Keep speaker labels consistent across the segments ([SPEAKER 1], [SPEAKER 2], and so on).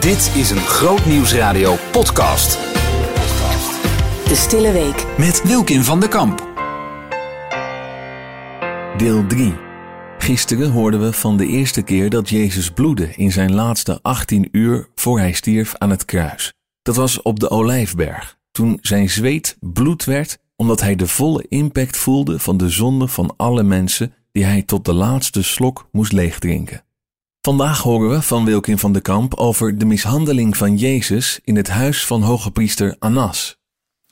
[SPEAKER 1] Dit is een Grootnieuwsradio podcast.
[SPEAKER 2] De Stille Week.
[SPEAKER 1] Met Wilkin van der Kamp.
[SPEAKER 3] Deel 3. Gisteren hoorden we van de eerste keer dat Jezus bloedde in zijn laatste 18 uur voor hij stierf aan het kruis. Dat was op de Olijfberg, toen zijn zweet bloed werd omdat hij de volle impact voelde van de zonde van alle mensen die hij tot de laatste slok moest leegdrinken. Vandaag horen we van Wilkin van de Kamp over de mishandeling van Jezus in het huis van hoge priester Annas.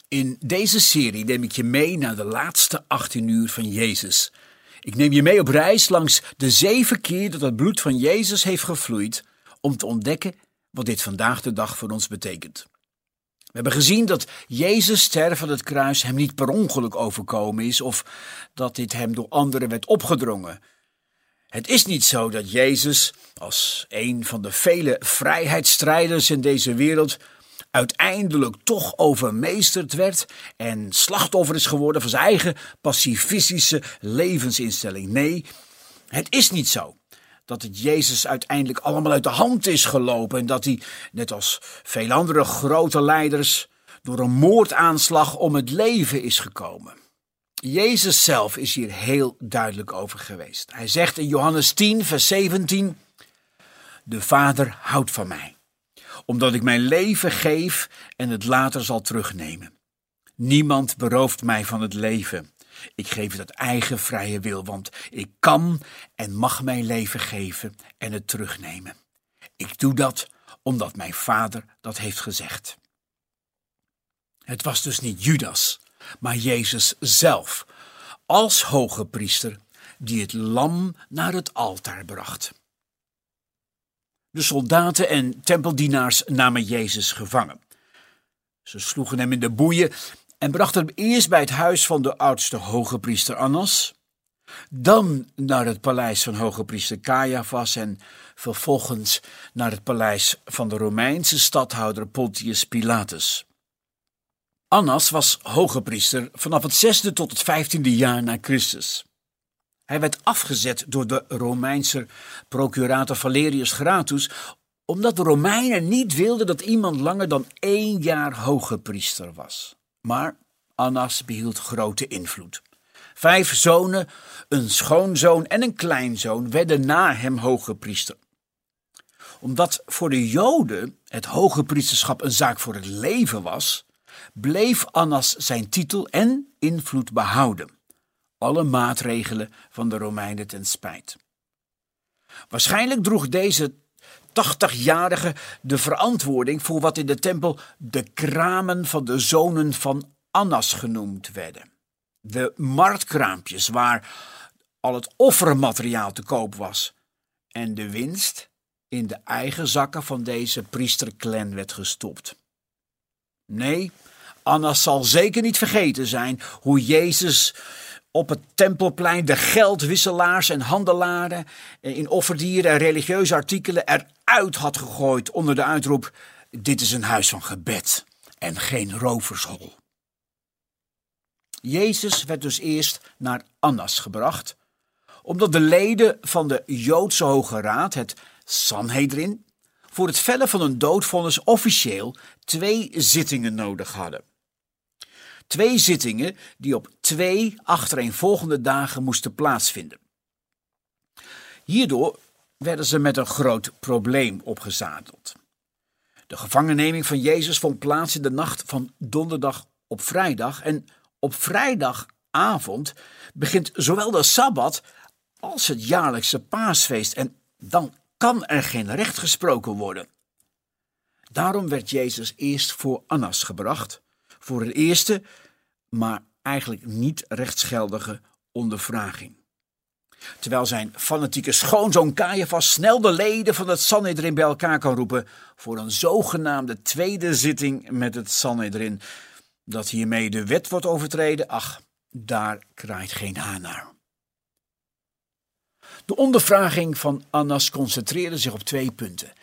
[SPEAKER 4] In deze serie neem ik je mee naar de laatste 18 uur van Jezus. Ik neem je mee op reis langs de zeven keer dat het bloed van Jezus heeft gevloeid, om te ontdekken wat dit vandaag de dag voor ons betekent. We hebben gezien dat Jezus sterven aan het kruis hem niet per ongeluk overkomen is of dat dit hem door anderen werd opgedrongen. Het is niet zo dat Jezus, als een van de vele vrijheidsstrijders in deze wereld, uiteindelijk toch overmeesterd werd en slachtoffer is geworden van zijn eigen pacifistische levensinstelling. Nee, het is niet zo dat het Jezus uiteindelijk allemaal uit de hand is gelopen en dat hij, net als veel andere grote leiders, door een moordaanslag om het leven is gekomen. Jezus zelf is hier heel duidelijk over geweest. Hij zegt in Johannes 10, vers 17: De Vader houdt van mij, omdat ik mijn leven geef en het later zal terugnemen. Niemand berooft mij van het leven. Ik geef het uit eigen vrije wil, want ik kan en mag mijn leven geven en het terugnemen. Ik doe dat omdat mijn vader dat heeft gezegd. Het was dus niet Judas, maar Jezus zelf, als hoge priester, die het lam naar het altaar bracht. De soldaten en tempeldienaars namen Jezus gevangen. Ze sloegen hem in de boeien en brachten hem eerst bij het huis van de oudste hoge priester Annas, dan naar het paleis van hoge priester Caiaphas en vervolgens naar het paleis van de Romeinse stadhouder Pontius Pilatus. Annas was hoge priester vanaf het zesde tot het vijftiende jaar na Christus. Hij werd afgezet door de Romeinse procurator Valerius Gratus, omdat de Romeinen niet wilden dat iemand langer dan één jaar hoge priester was. Maar Annas behield grote invloed. Vijf zonen, een schoonzoon en een kleinzoon werden na hem hoge priester. Omdat voor de Joden het hoge priesterschap een zaak voor het leven was, bleef Annas zijn titel en invloed behouden. Alle maatregelen van de Romeinen ten spijt. Waarschijnlijk droeg deze 80-jarige de verantwoording voor wat in de tempel de kramen van de zonen van Annas genoemd werden. De marktkraampjes waar al het offermateriaal te koop was en de winst in de eigen zakken van deze priesterclan werd gestopt. Nee, Annas zal zeker niet vergeten zijn hoe Jezus op het tempelplein de geldwisselaars en handelaren in offerdieren en religieuze artikelen eruit had gegooid onder de uitroep: Dit is een huis van gebed en geen rovershol. Jezus werd dus eerst naar Annas gebracht, omdat de leden van de Joodse Hoge Raad, het Sanhedrin, voor het vellen van een doodvonnis officieel twee zittingen nodig hadden. Twee zittingen die op twee achtereenvolgende dagen moesten plaatsvinden. Hierdoor werden ze met een groot probleem opgezadeld. De gevangenneming van Jezus vond plaats in de nacht van donderdag op vrijdag en op vrijdagavond begint zowel de Sabbat als het jaarlijkse paasfeest en dan kan er geen recht gesproken worden. Daarom werd Jezus eerst voor Annas gebracht, voor een eerste, maar eigenlijk niet rechtsgeldige ondervraging. Terwijl zijn fanatieke schoonzoon Caiaphas snel de leden van het Sanhedrin bij elkaar kan roepen voor een zogenaamde tweede zitting met het Sanhedrin. Dat hiermee de wet wordt overtreden, ach, daar kraait geen haan naar. De ondervraging van Annas concentreerde zich op twee punten.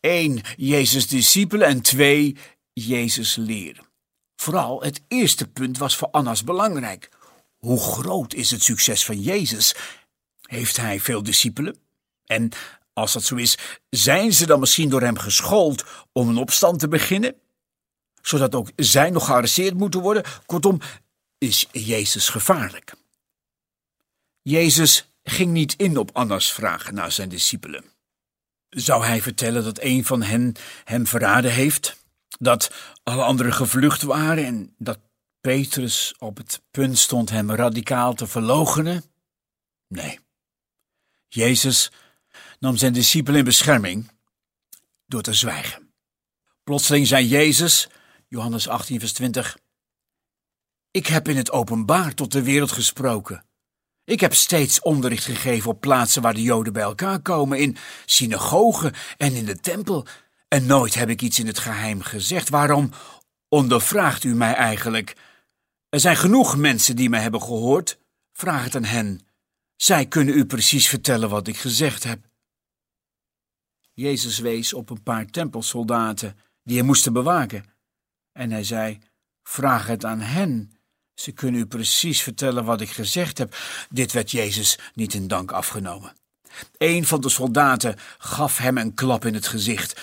[SPEAKER 4] Eén, Jezus' discipelen en twee, Jezus leren. Vooral het eerste punt was voor Annas belangrijk. Hoe groot is het succes van Jezus? Heeft hij veel discipelen? En Als dat zo is, zijn ze dan misschien door hem geschoold om een opstand te beginnen? Zodat ook zij nog gearresteerd moeten worden? Kortom, is Jezus gevaarlijk? Jezus ging niet in op Annas vragen naar zijn discipelen. Zou hij vertellen dat een van hen hem verraden heeft? Dat alle anderen gevlucht waren en dat Petrus op het punt stond hem radicaal te verloochenen? Nee. Jezus nam zijn discipelen in bescherming door te zwijgen. Plotseling zei Jezus, Johannes 18, vers 20, Ik heb in het openbaar tot de wereld gesproken. Ik heb steeds onderricht gegeven op plaatsen waar de Joden bij elkaar komen, in synagogen en in de tempel. En nooit heb ik iets in het geheim gezegd. Waarom ondervraagt u mij eigenlijk? Er zijn genoeg mensen die mij hebben gehoord. Vraag het aan hen. Zij kunnen u precies vertellen wat ik gezegd heb. Jezus wees op een paar tempelsoldaten die hem moesten bewaken. En hij zei: Vraag het aan hen. Ze kunnen u precies vertellen wat ik gezegd heb. Dit werd Jezus niet in dank afgenomen. Een van de soldaten gaf hem een klap in het gezicht,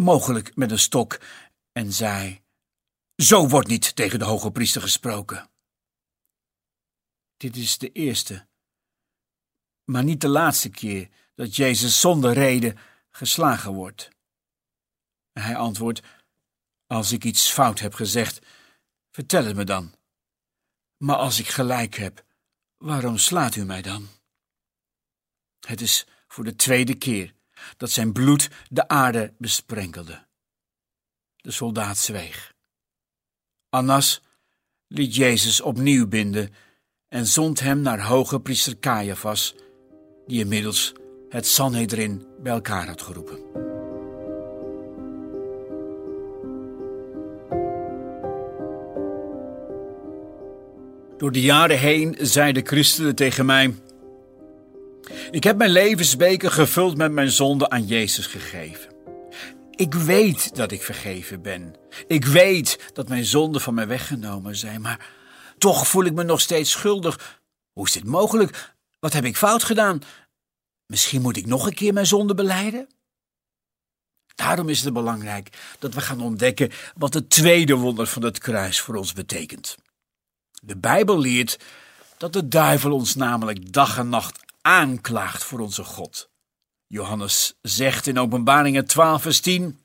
[SPEAKER 4] mogelijk met een stok, en zei: Zo wordt niet tegen de hoge priester gesproken. Dit is de eerste, maar niet de laatste keer dat Jezus zonder reden geslagen wordt. Hij antwoordt: Als ik iets fout heb gezegd, vertel het me dan. Maar als ik gelijk heb, waarom slaat u mij dan? Het is voor de tweede keer dat zijn bloed de aarde besprenkelde. De soldaat zweeg. Annas liet Jezus opnieuw binden en zond hem naar hoge priester Caiaphas, die inmiddels het Sanhedrin bij elkaar had geroepen. Door de jaren heen zeiden christenen tegen mij: Ik heb mijn levensbeker gevuld met mijn zonde aan Jezus gegeven. Ik weet dat ik vergeven ben. Ik weet dat mijn zonden van mij weggenomen zijn, maar toch voel ik me nog steeds schuldig. Hoe is dit mogelijk? Wat heb ik fout gedaan? Misschien moet ik nog een keer mijn zonde beleiden? Daarom is het belangrijk dat we gaan ontdekken wat het tweede wonder van het kruis voor ons betekent. De Bijbel leert dat de duivel ons namelijk dag en nacht aanklaagt voor onze God. Johannes zegt in Openbaringen 12, vers 10: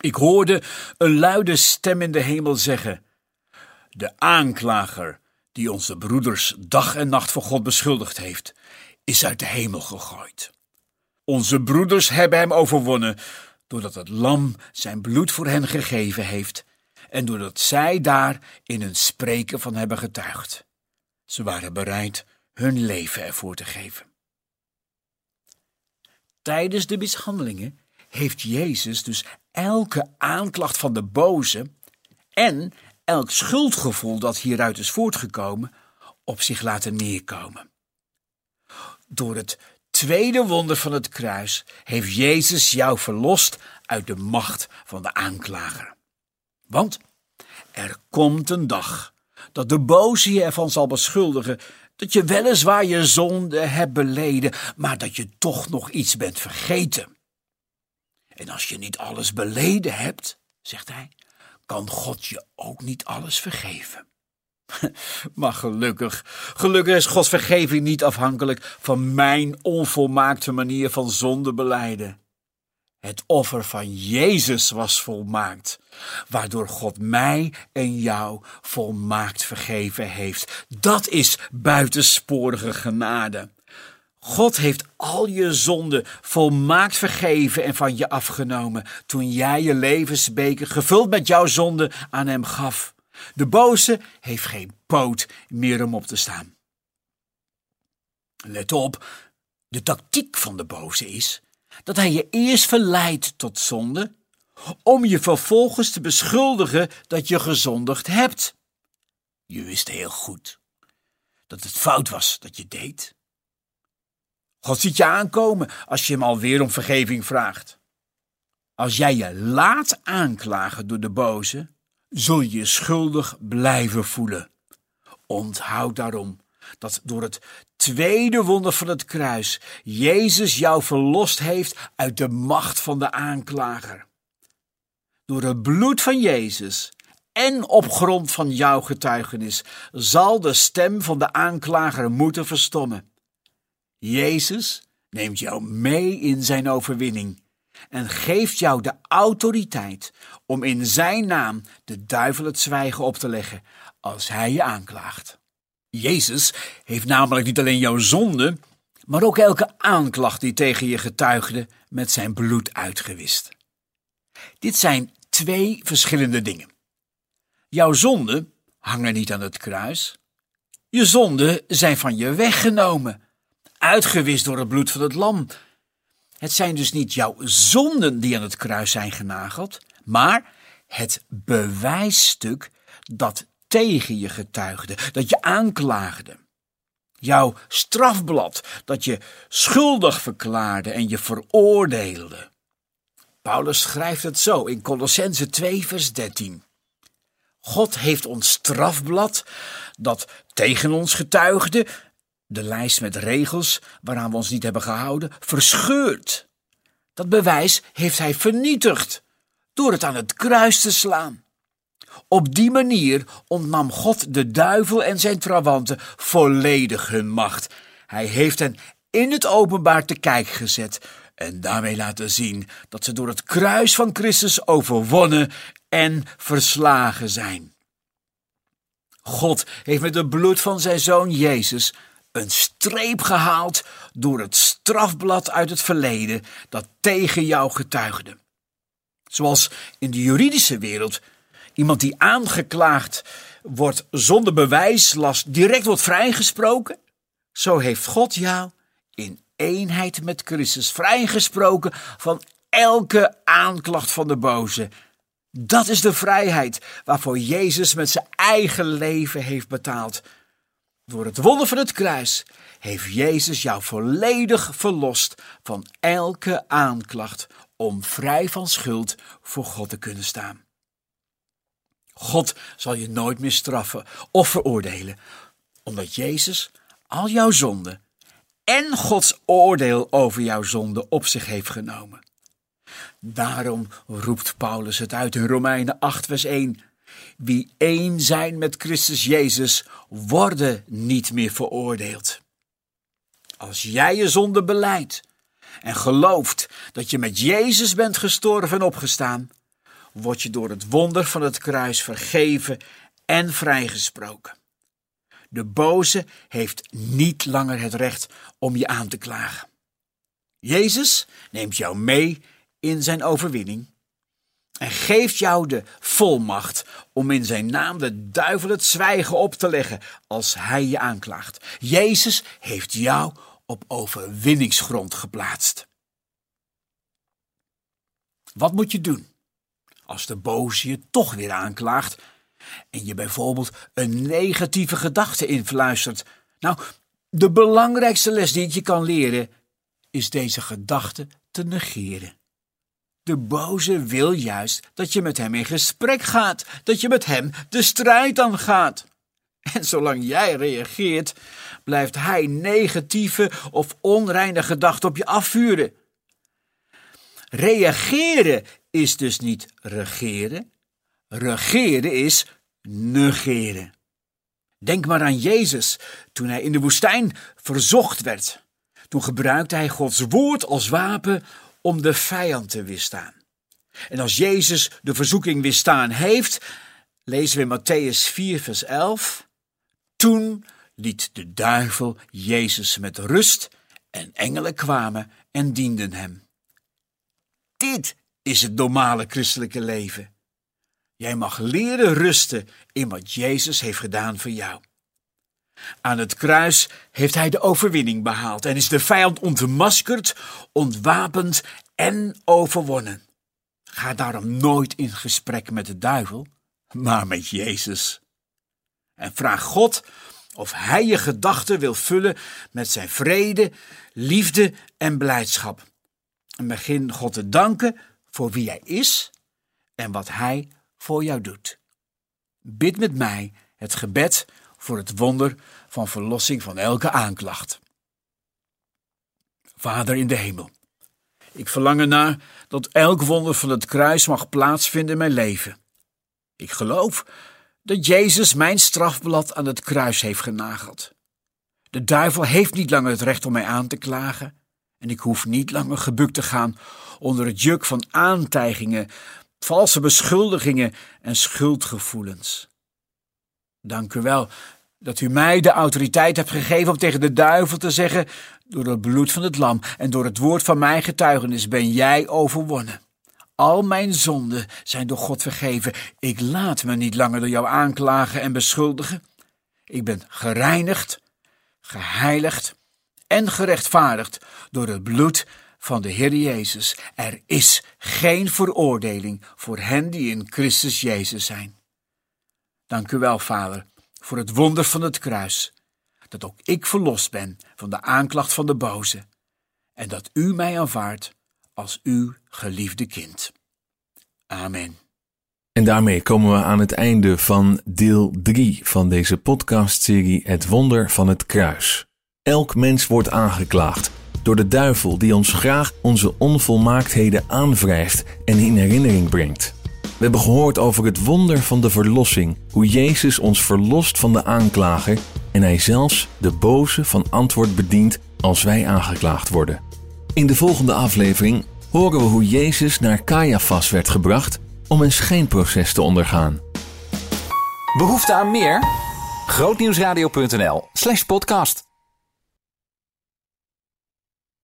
[SPEAKER 4] Ik hoorde een luide stem in de hemel zeggen: De aanklager die onze broeders dag en nacht voor God beschuldigd heeft, is uit de hemel gegooid. Onze broeders hebben hem overwonnen, doordat het lam zijn bloed voor hen gegeven heeft en doordat zij daar in hun spreken van hebben getuigd. Ze waren bereid hun leven ervoor te geven. Tijdens de mishandelingen heeft Jezus dus elke aanklacht van de boze en elk schuldgevoel dat hieruit is voortgekomen op zich laten neerkomen. Door het tweede wonder van het kruis heeft Jezus jou verlost uit de macht van de aanklager. Want er komt een dag dat de boze je ervan zal beschuldigen dat je weliswaar je zonde hebt beleden, maar dat je toch nog iets bent vergeten. En als je niet alles beleden hebt, zegt hij, kan God je ook niet alles vergeven. Maar gelukkig, gelukkig is Gods vergeving niet afhankelijk van mijn onvolmaakte manier van zonde beleiden. Het offer van Jezus was volmaakt, waardoor God mij en jou volmaakt vergeven heeft. Dat is buitensporige genade. God heeft al je zonden volmaakt vergeven en van je afgenomen toen jij je levensbeker gevuld met jouw zonde aan hem gaf. De boze heeft geen poot meer om op te staan. Let op, de tactiek van de boze is dat hij je eerst verleidt tot zonde, om je vervolgens te beschuldigen dat je gezondigd hebt. Je wist heel goed dat het fout was dat je deed. God ziet je aankomen als je hem alweer om vergeving vraagt. Als jij je laat aanklagen door de boze, zul je je schuldig blijven voelen. Onthoud daarom dat door het tweede wonder van het kruis Jezus jou verlost heeft uit de macht van de aanklager. Door het bloed van Jezus en op grond van jouw getuigenis zal de stem van de aanklager moeten verstommen. Jezus neemt jou mee in zijn overwinning en geeft jou de autoriteit om in zijn naam de duivel het zwijgen op te leggen als hij je aanklaagt. Jezus heeft namelijk niet alleen jouw zonde, maar ook elke aanklacht die tegen je getuigde met zijn bloed uitgewist. Dit zijn twee verschillende dingen. Jouw zonden hangen niet aan het kruis. Je zonden zijn van je weggenomen, uitgewist door het bloed van het lam. Het zijn dus niet jouw zonden die aan het kruis zijn genageld, maar het bewijsstuk dat tegen je getuigde, dat je aanklaagde. Jouw strafblad dat je schuldig verklaarde en je veroordeelde. Paulus schrijft het zo in Colossense 2, vers 13. God heeft ons strafblad, dat tegen ons getuigde, de lijst met regels waaraan we ons niet hebben gehouden, verscheurd. Dat bewijs heeft hij vernietigd door het aan het kruis te slaan. Op die manier ontnam God de duivel en zijn trawanten volledig hun macht. Hij heeft hen in het openbaar te kijk gezet en daarmee laten zien dat ze door het kruis van Christus overwonnen en verslagen zijn. God heeft met het bloed van zijn zoon Jezus een streep gehaald door het strafblad uit het verleden dat tegen jou getuigde. Zoals in de juridische wereld iemand die aangeklaagd wordt zonder bewijslast direct wordt vrijgesproken, zo heeft God jou in eenheid met Christus vrijgesproken van elke aanklacht van de boze. Dat is de vrijheid waarvoor Jezus met zijn eigen leven heeft betaald. Door het wonder van het kruis heeft Jezus jou volledig verlost van elke aanklacht om vrij van schuld voor God te kunnen staan. God zal je nooit meer straffen of veroordelen, omdat Jezus al jouw zonden en Gods oordeel over jouw zonde op zich heeft genomen. Daarom roept Paulus het uit in Romeinen 8, vers 1. Wie één zijn met Christus Jezus, worden niet meer veroordeeld. Als jij je zonde beleidt en gelooft dat je met Jezus bent gestorven en opgestaan, word je door het wonder van het kruis vergeven en vrijgesproken. De boze heeft niet langer het recht om je aan te klagen. Jezus neemt jou mee in zijn overwinning en geeft jou de volmacht om in zijn naam de duivel het zwijgen op te leggen als hij je aanklaagt. Jezus heeft jou op overwinningsgrond geplaatst. Wat moet je doen als de boze je toch weer aanklaagt en je bijvoorbeeld een negatieve gedachte influistert? Nou, de belangrijkste les die je kan leren is deze gedachte te negeren. De boze wil juist dat je met hem in gesprek gaat, dat je met hem de strijd aangaat. En zolang jij reageert, blijft hij negatieve of onreine gedachten op je afvuren. Reageren is dus niet regeren. Regeren is negeren. Denk maar aan Jezus toen hij in de woestijn verzocht werd. Toen gebruikte hij Gods woord als wapen om de vijand te weerstaan. En als Jezus de verzoeking weerstaan heeft, lezen we in Matthäus 4, vers 11. Toen liet de duivel Jezus met rust en engelen kwamen en dienden hem. Dit is het normale christelijke leven. Jij mag leren rusten in wat Jezus heeft gedaan voor jou. Aan het kruis heeft hij de overwinning behaald en is de vijand ontmaskerd, ontwapend en overwonnen. Ga daarom nooit in gesprek met de duivel, maar met Jezus. En vraag God of Hij je gedachten wil vullen met zijn vrede, liefde en blijdschap. En begin God te danken voor wie Hij is en wat Hij voor jou doet. Bid met mij het gebed voor het wonder van verlossing van elke aanklacht. Vader in de hemel, ik verlang ernaar dat elk wonder van het kruis mag plaatsvinden in mijn leven. Ik geloof dat Jezus mijn strafblad aan het kruis heeft genageld. De duivel heeft niet langer het recht om mij aan te klagen en ik hoef niet langer gebukt te gaan onder het juk van aantijgingen, valse beschuldigingen en schuldgevoelens. Dank u wel dat u mij de autoriteit hebt gegeven om tegen de duivel te zeggen: Door het bloed van het lam en door het woord van mijn getuigenis ben jij overwonnen. Al mijn zonden zijn door God vergeven. Ik laat me niet langer door jou aanklagen en beschuldigen. Ik ben gereinigd, geheiligd en gerechtvaardigd door het bloed van de Heer Jezus. Er is geen veroordeling voor hen die in Christus Jezus zijn. Dank u wel, Vader, voor het wonder van het kruis, dat ook ik verlost ben van de aanklacht van de boze, en dat u mij aanvaardt als uw geliefde kind. Amen.
[SPEAKER 3] En daarmee komen we aan het einde van deel 3 van deze podcastserie Het Wonder van het Kruis. Elk mens wordt aangeklaagd door de duivel die ons graag onze onvolmaaktheden aanwrijft en in herinnering brengt. We hebben gehoord over het wonder van de verlossing, hoe Jezus ons verlost van de aanklager en hij zelfs de boze van antwoord bedient als wij aangeklaagd worden. In de volgende aflevering horen we hoe Jezus naar Caiaphas werd gebracht om een schijnproces te ondergaan.
[SPEAKER 1] Behoefte aan meer? Grootnieuwsradio.nl slash podcast.